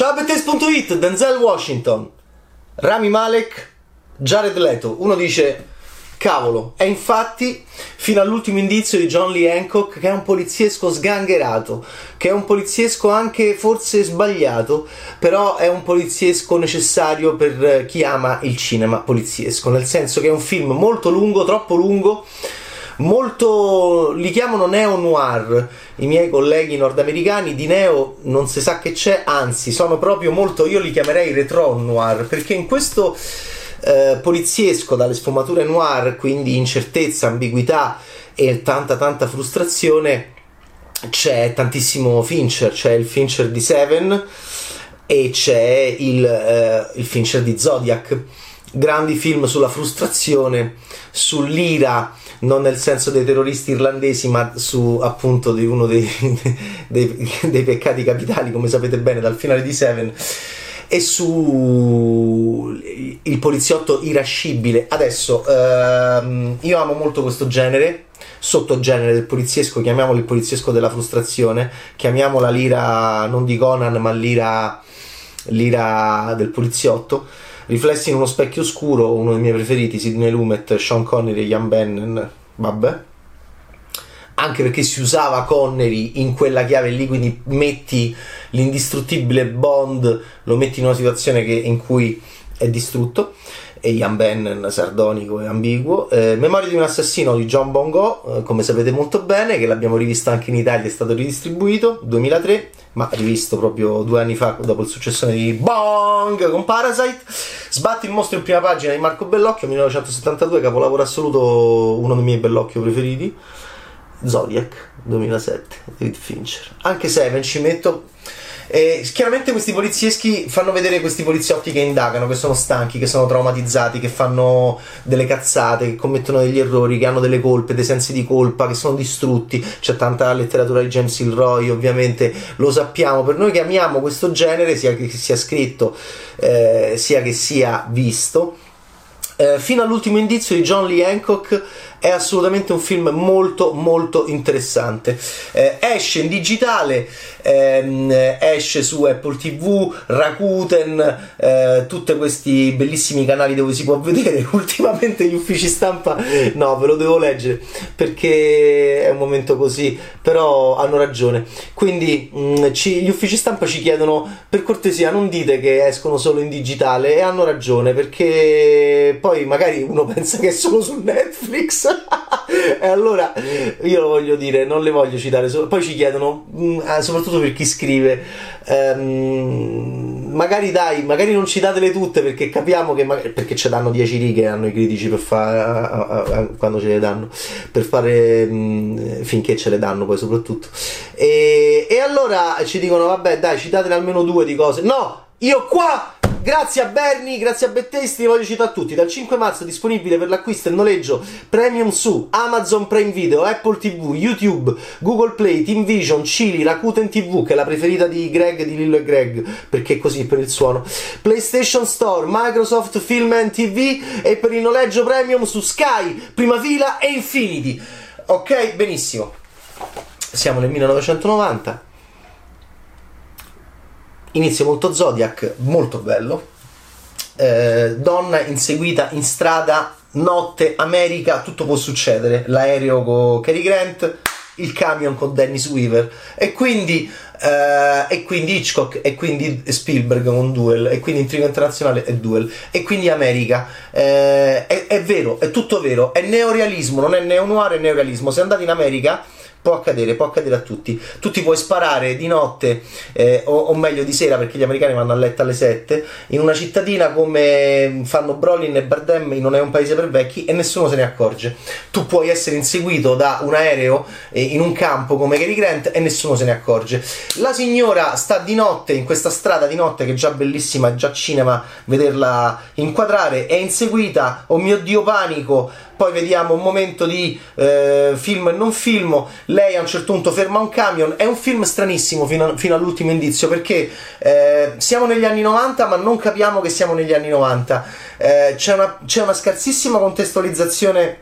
Ciao Bettes.it, Denzel Washington, Rami Malek, Jared Leto. Uno dice, cavolo, è infatti fino all'ultimo indizio di John Lee Hancock che è un poliziesco sgangherato, che è un poliziesco anche forse sbagliato, però è un poliziesco necessario per chi ama il cinema poliziesco, nel senso che è un film molto lungo, troppo lungo, molto li chiamano neo noir i miei colleghi nordamericani. Di neo non si sa che c'è anzi sono proprio molto io li chiamerei retro noir perché in questo eh, poliziesco dalle sfumature noir quindi incertezza ambiguità e tanta tanta frustrazione c'è tantissimo Fincher. C'è il Fincher di Seven e c'è il, eh, il Fincher di Zodiac grandi film sulla frustrazione sull'ira non nel senso dei terroristi irlandesi, ma su appunto di uno dei, dei, dei peccati capitali, come sapete bene dal finale di Seven e su il poliziotto irascibile. Adesso ehm, io amo molto questo genere, sottogenere del poliziesco, chiamiamolo il poliziesco della frustrazione, chiamiamola l'ira non di Conan, ma l'ira, l'ira del poliziotto Riflessi in uno specchio scuro, uno dei miei preferiti, Sidney Lumet, Sean Connery e Ian Bannon, vabbè. Anche perché si usava Connery in quella chiave lì, quindi metti l'indistruttibile Bond, lo metti in una situazione che, in cui è distrutto e Ian Bannon sardonico e ambiguo. Eh, Memoria di un assassino di John Bongo, eh, come sapete molto bene, che l'abbiamo rivisto anche in Italia, è stato ridistribuito 2003 ma rivisto proprio due anni fa dopo il successo di Bong con Parasite. Sbatti il mostro in prima pagina di Marco Bellocchio, 1972, capolavoro assoluto, uno dei miei Bellocchio preferiti. Zodiac 2007, David Fincher. Anche Seven ci metto e chiaramente questi polizieschi fanno vedere questi poliziotti che indagano, che sono stanchi, che sono traumatizzati, che fanno delle cazzate, che commettono degli errori, che hanno delle colpe, dei sensi di colpa, che sono distrutti. C'è tanta letteratura di James Ilroy, ovviamente lo sappiamo. Per noi che amiamo questo genere, sia che sia scritto, eh, sia che sia visto, eh, fino all'ultimo indizio di John Lee Hancock è assolutamente un film molto molto interessante. Eh, esce in digitale ehm, esce su Apple TV Rakuten eh, tutti questi bellissimi canali dove si può vedere. Ultimamente gli uffici stampa no ve lo devo leggere perché è un momento così però hanno ragione. Quindi mh, mm, ci, gli uffici stampa ci chiedono per cortesia non dite che escono solo in digitale e hanno ragione perché poi magari uno pensa che è solo su Netflix e allora io lo voglio dire, non le voglio citare, poi ci chiedono, mm, ah, soprattutto per chi scrive, ehm, magari dai, magari non citatele tutte perché capiamo che magari, perché ci danno 10 righe hanno i critici per fare quando ce le danno per fare mm, finché ce le danno poi soprattutto. E, e allora ci dicono vabbè dai citatene almeno due di cose. No io qua Grazie a Bernie, grazie a Bettesti, voglio citare a tutti. Dal 5 marzo è disponibile per l'acquisto e noleggio premium su Amazon Prime Video, Apple TV, YouTube, Google Play, Team Vision, Chili, Rakuten TV, che è la preferita di Greg, di Lillo e Greg, perché è così per il suono. PlayStation Store, Microsoft Film and TV e per il noleggio premium su Sky, Prima Fila e Infinity. Ok, benissimo. Siamo nel 1990 inizio molto Zodiac, molto bello. Eh, donna inseguita in strada, notte, America, tutto può succedere. L'aereo con Cary Grant, il camion con Dennis Weaver. E quindi, eh, e quindi Hitchcock, e quindi Spielberg con Duel, e quindi Intrigo Internazionale e Duel, e quindi America. Eh, è, è, vero, è tutto vero. È neorealismo, non è neo-noir, è neorealismo. Se andate in America può accadere, può accadere a tutti. Tu ti puoi sparare di notte, eh, o, o, meglio di sera, perché gli americani vanno a letto alle 7, in una cittadina come fanno Brolin e Bardem, non è un paese per vecchi, e nessuno se ne accorge. Tu puoi essere inseguito da un aereo eh, in un campo come Cary Grant e nessuno se ne accorge. La signora sta di notte in questa strada di notte che è già bellissima, è già cinema vederla inquadrare, è inseguita, oh mio dio panico, poi vediamo un momento di eh, film e non film, lei a un certo punto ferma un camion, è un film stranissimo fino, a, fino all'ultimo indizio perché eh, siamo negli anni 90 ma non capiamo che siamo negli anni 90, eh, c'è, una, c'è una scarsissima contestualizzazione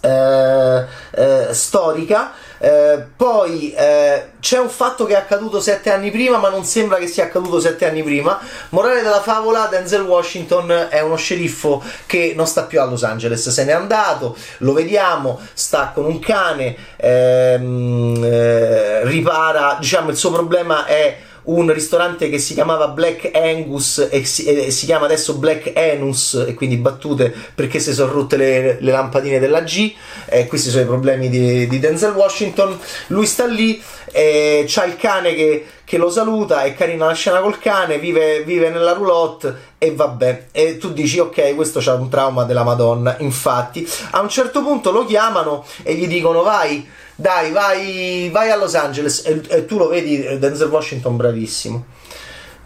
eh, eh, storica Eh, poi eh, c'è un fatto che è accaduto sette anni prima, ma non sembra che sia accaduto sette anni prima. Morale della favola: Denzel Washington è uno sceriffo che non sta più a Los Angeles, se n'è andato, lo vediamo, sta con un cane, ehm, eh, ripara, diciamo, il suo problema è un ristorante che si chiamava Black Angus e si, e si chiama adesso Black Anus e quindi battute perché si sono rotte le, le lampadine della G e questi sono i problemi di, di Denzel Washington. Lui sta lì e c'ha il cane che, che, lo saluta è carina la scena col cane vive, vive nella roulotte e vabbè e tu dici ok questo c'ha un trauma della madonna. Infatti a un certo punto lo chiamano e gli dicono vai dai, vai, vai a Los Angeles e, e, tu lo vedi, eh, Denzel Washington bravissimo,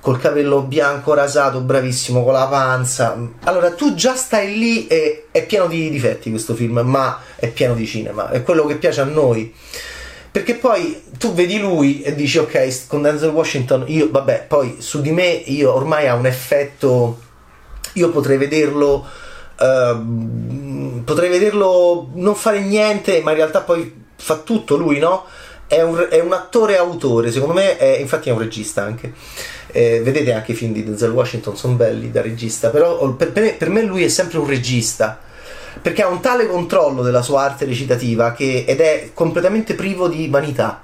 col capello bianco rasato, bravissimo, con la panza. Allora tu già stai lì e è pieno di difetti questo film, ma è pieno di cinema, è quello che piace a noi. Perché poi tu vedi lui e dici ok, con Denzel Washington io, vabbè, poi su di me io ormai ha un effetto, io potrei vederlo, uh, potrei vederlo non fare niente, ma in realtà poi fa tutto lui, no? È un, è un attore autore, secondo me, è, infatti è un regista anche. Eh, vedete anche i film di Denzel Washington sono belli da regista, però per, per, me, per, me, lui è sempre un regista perché ha un tale controllo della sua arte recitativa che, ed è completamente privo di vanità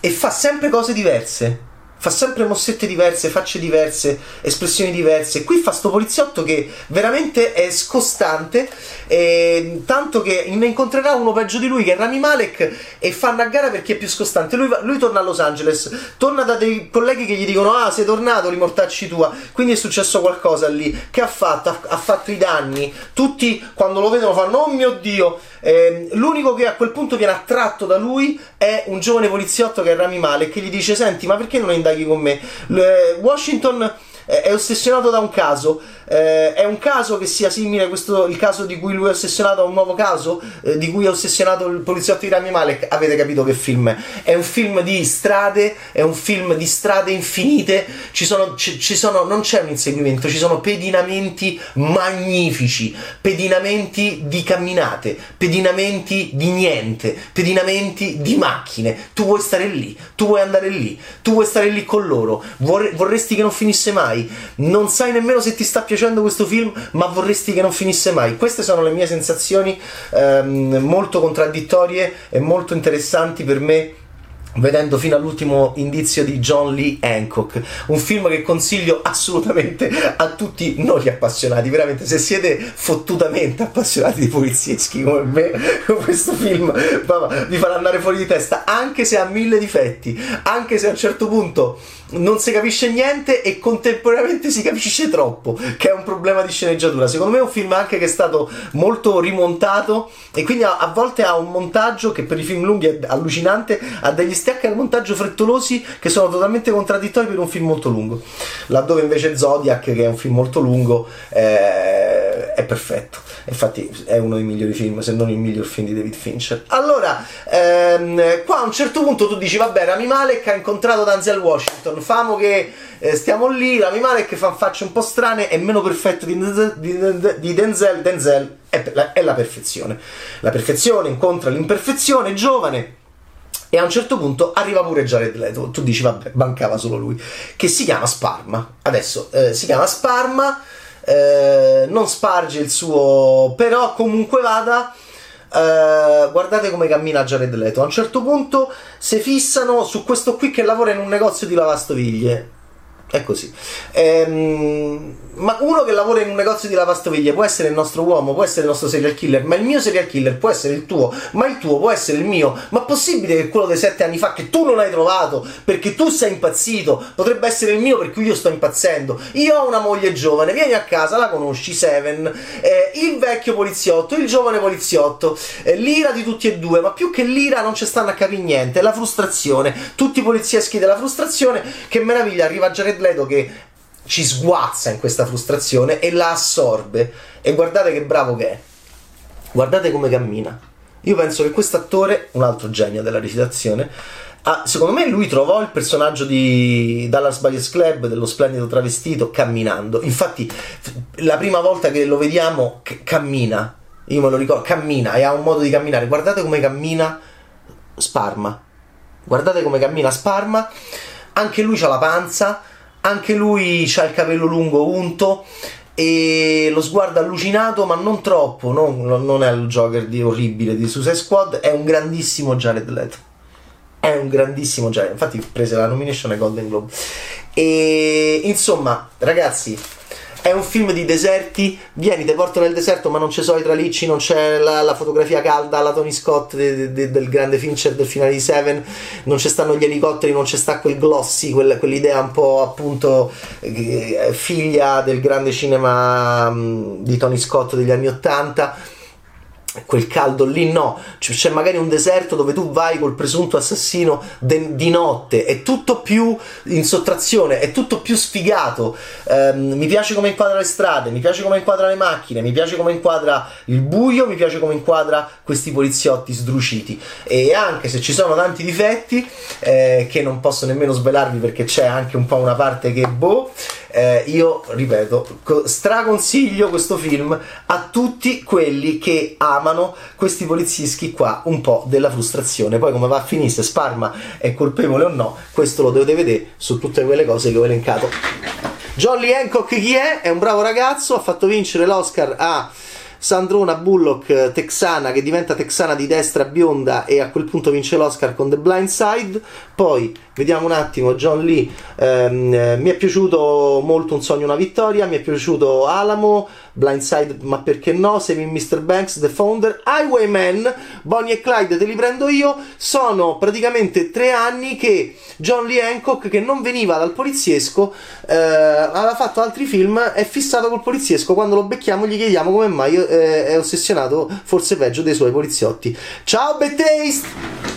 e fa sempre cose diverse fa sempre mossette diverse, facce diverse, espressioni diverse. Qui fa sto poliziotto che veramente è scostante, eh, tanto che ne incontrerà uno peggio di lui che è Rami Malek e fanno a gara per chi è più scostante. Lui, lui, torna a Los Angeles, torna da dei colleghi che gli dicono ah sei tornato, li mortacci tua, quindi è successo qualcosa lì. Che ha fatto? Ha, ha fatto i danni. Tutti quando lo vedono fanno oh mio Dio eh, l'unico che a quel punto viene attratto da lui è un giovane poliziotto che è Rami Malek che gli dice senti ma perché non indaghi con me? Washington è ossessionato da un caso. Eh, è un caso che sia simile a questo, il caso di cui lui è ossessionato a un nuovo caso, eh, di cui è ossessionato il poliziotto di Rami Malek. Avete capito che film è? È un film di strade, è un film di strade infinite. Ci sono, ci, ci sono, non c'è un inseguimento, ci sono pedinamenti magnifici, pedinamenti di camminate, pedinamenti di niente, pedinamenti di macchine. Tu vuoi stare lì, tu vuoi andare lì, tu vuoi stare lì con loro. vorresti che non finisse mai non sai nemmeno se ti sta piacendo questo film, ma vorresti che non finisse mai. Queste sono le mie sensazioni ehm, molto contraddittorie e molto interessanti per me vedendo fino all'ultimo indizio di John Lee Hancock, un film che consiglio assolutamente a tutti non gli appassionati, veramente se siete fottutamente appassionati di polizieschi come me, questo film vi farà andare fuori di testa, anche se ha mille difetti, anche se a un certo punto non si capisce niente e contemporaneamente si capisce troppo, che è un problema di sceneggiatura. Secondo me è un film anche che è stato molto rimontato e quindi a, a volte ha un montaggio che per i film lunghi è allucinante, ha degli stacchi al montaggio frettolosi che sono totalmente contraddittori per un film molto lungo. Laddove invece Zodiac, che è un film molto lungo, eh, è perfetto. Infatti è uno dei migliori film, se non il miglior film di David Fincher. Allora, ehm, qua a un certo punto tu dici, vabbè, Rami Malek ha incontrato Denzel Washington, famo che eh, stiamo lì, Rami Malek fa facce un po' strane, è meno perfetto di, di, di Denzel, Denzel è è la perfezione. La perfezione incontra l'imperfezione, giovane, e a un certo punto arriva pure Jared Leto. Tu dici, vabbè, mancava solo lui. Che si chiama Sparma. Adesso eh, si chiama Sparma eh, non sparge il suo, però comunque vada. Uh, guardate come cammina Jared Leto. A un certo punto si fissano su questo qui che lavora in un negozio di lavastoviglie. È così. Ehm, ma uno che lavora in un negozio di lavastoviglie può essere il nostro uomo, può essere il nostro serial killer, ma il mio serial killer può essere il tuo, ma il tuo può essere il mio. Ma possibile che quello dei sette anni fa che tu non hai trovato perché tu sei impazzito potrebbe essere il mio per cui io sto impazzendo? Io ho una moglie giovane, vieni a casa, la conosci, Seven, eh, il vecchio poliziotto, il giovane poliziotto, eh, l'ira di tutti e due, ma più che l'ira non ci stanno a capire niente, la frustrazione, tutti i polizieschi della frustrazione, che meraviglia, arriva Jared Leto che ci sguazza in questa frustrazione e la assorbe. E guardate che bravo che è. Guardate come cammina. Io penso che questo attore, un altro genio della recitazione, ah, secondo me lui trovò il personaggio di Dallas Buyers Club, dello splendido travestito, camminando. Infatti, la prima volta che lo vediamo, c- cammina. Io me lo ricordo, cammina e ha un modo di camminare. Guardate come cammina Sparma. Guardate come cammina Sparma. Anche lui ha la panza, anche lui ha il capello lungo unto e lo sguardo allucinato, ma non troppo. Non, non è il Joker di orribile di Suicide Squad, è un grandissimo Jared Leto. È un grandissimo Jared. Infatti, prese la nomination ai Golden Globe. E insomma, ragazzi, è un film di deserti, vieni, ti porto nel deserto, ma non c'è so i tralicci, non c'è la, la fotografia calda alla Tony Scott de, de, del grande Fincher del finale di Seven, non ci stanno gli elicotteri, non c'è sta quel glossy, quel, quell'idea un po' appunto eh, figlia del grande cinema mh, di Tony Scott degli anni Ottanta quel caldo lì no, c'è magari un deserto dove tu vai col presunto assassino de- di notte, è tutto più in sottrazione, è tutto più sfigato. Um, mi piace come inquadra le strade, mi piace come inquadra le macchine, mi piace come inquadra il buio, mi piace come inquadra questi poliziotti sdruciti. E anche se ci sono tanti difetti, eh, che non posso nemmeno svelarvi perché c'è anche un po' una parte che boh eh, io ripeto, straconsiglio questo film a tutti quelli che amano questi polizieschi qua un po' della frustrazione. Poi come va a finire, se Sparma è colpevole o no, questo lo dovete vedere su tutte quelle cose che ho elencato. Jolly Hancock chi è? È un bravo ragazzo, ha fatto vincere l'Oscar a Sandrona Bullock eh, texana che diventa texana di destra bionda e a quel punto vince l'Oscar con The Blind Side. Poi vediamo un attimo John Lee. Ehm, eh, mi è piaciuto molto Un sogno, una vittoria. Mi è piaciuto Alamo, Blindside, ma perché no? Saving Mr. Banks, The Founder, Highwayman, Bonnie e Clyde, te li prendo io. Sono praticamente tre anni che John Lee Hancock, che non veniva dal poliziesco, eh, aveva fatto altri film, è fissato col poliziesco. Quando lo becchiamo gli chiediamo come mai eh, è ossessionato, forse peggio dei suoi poliziotti. Ciao, Taste!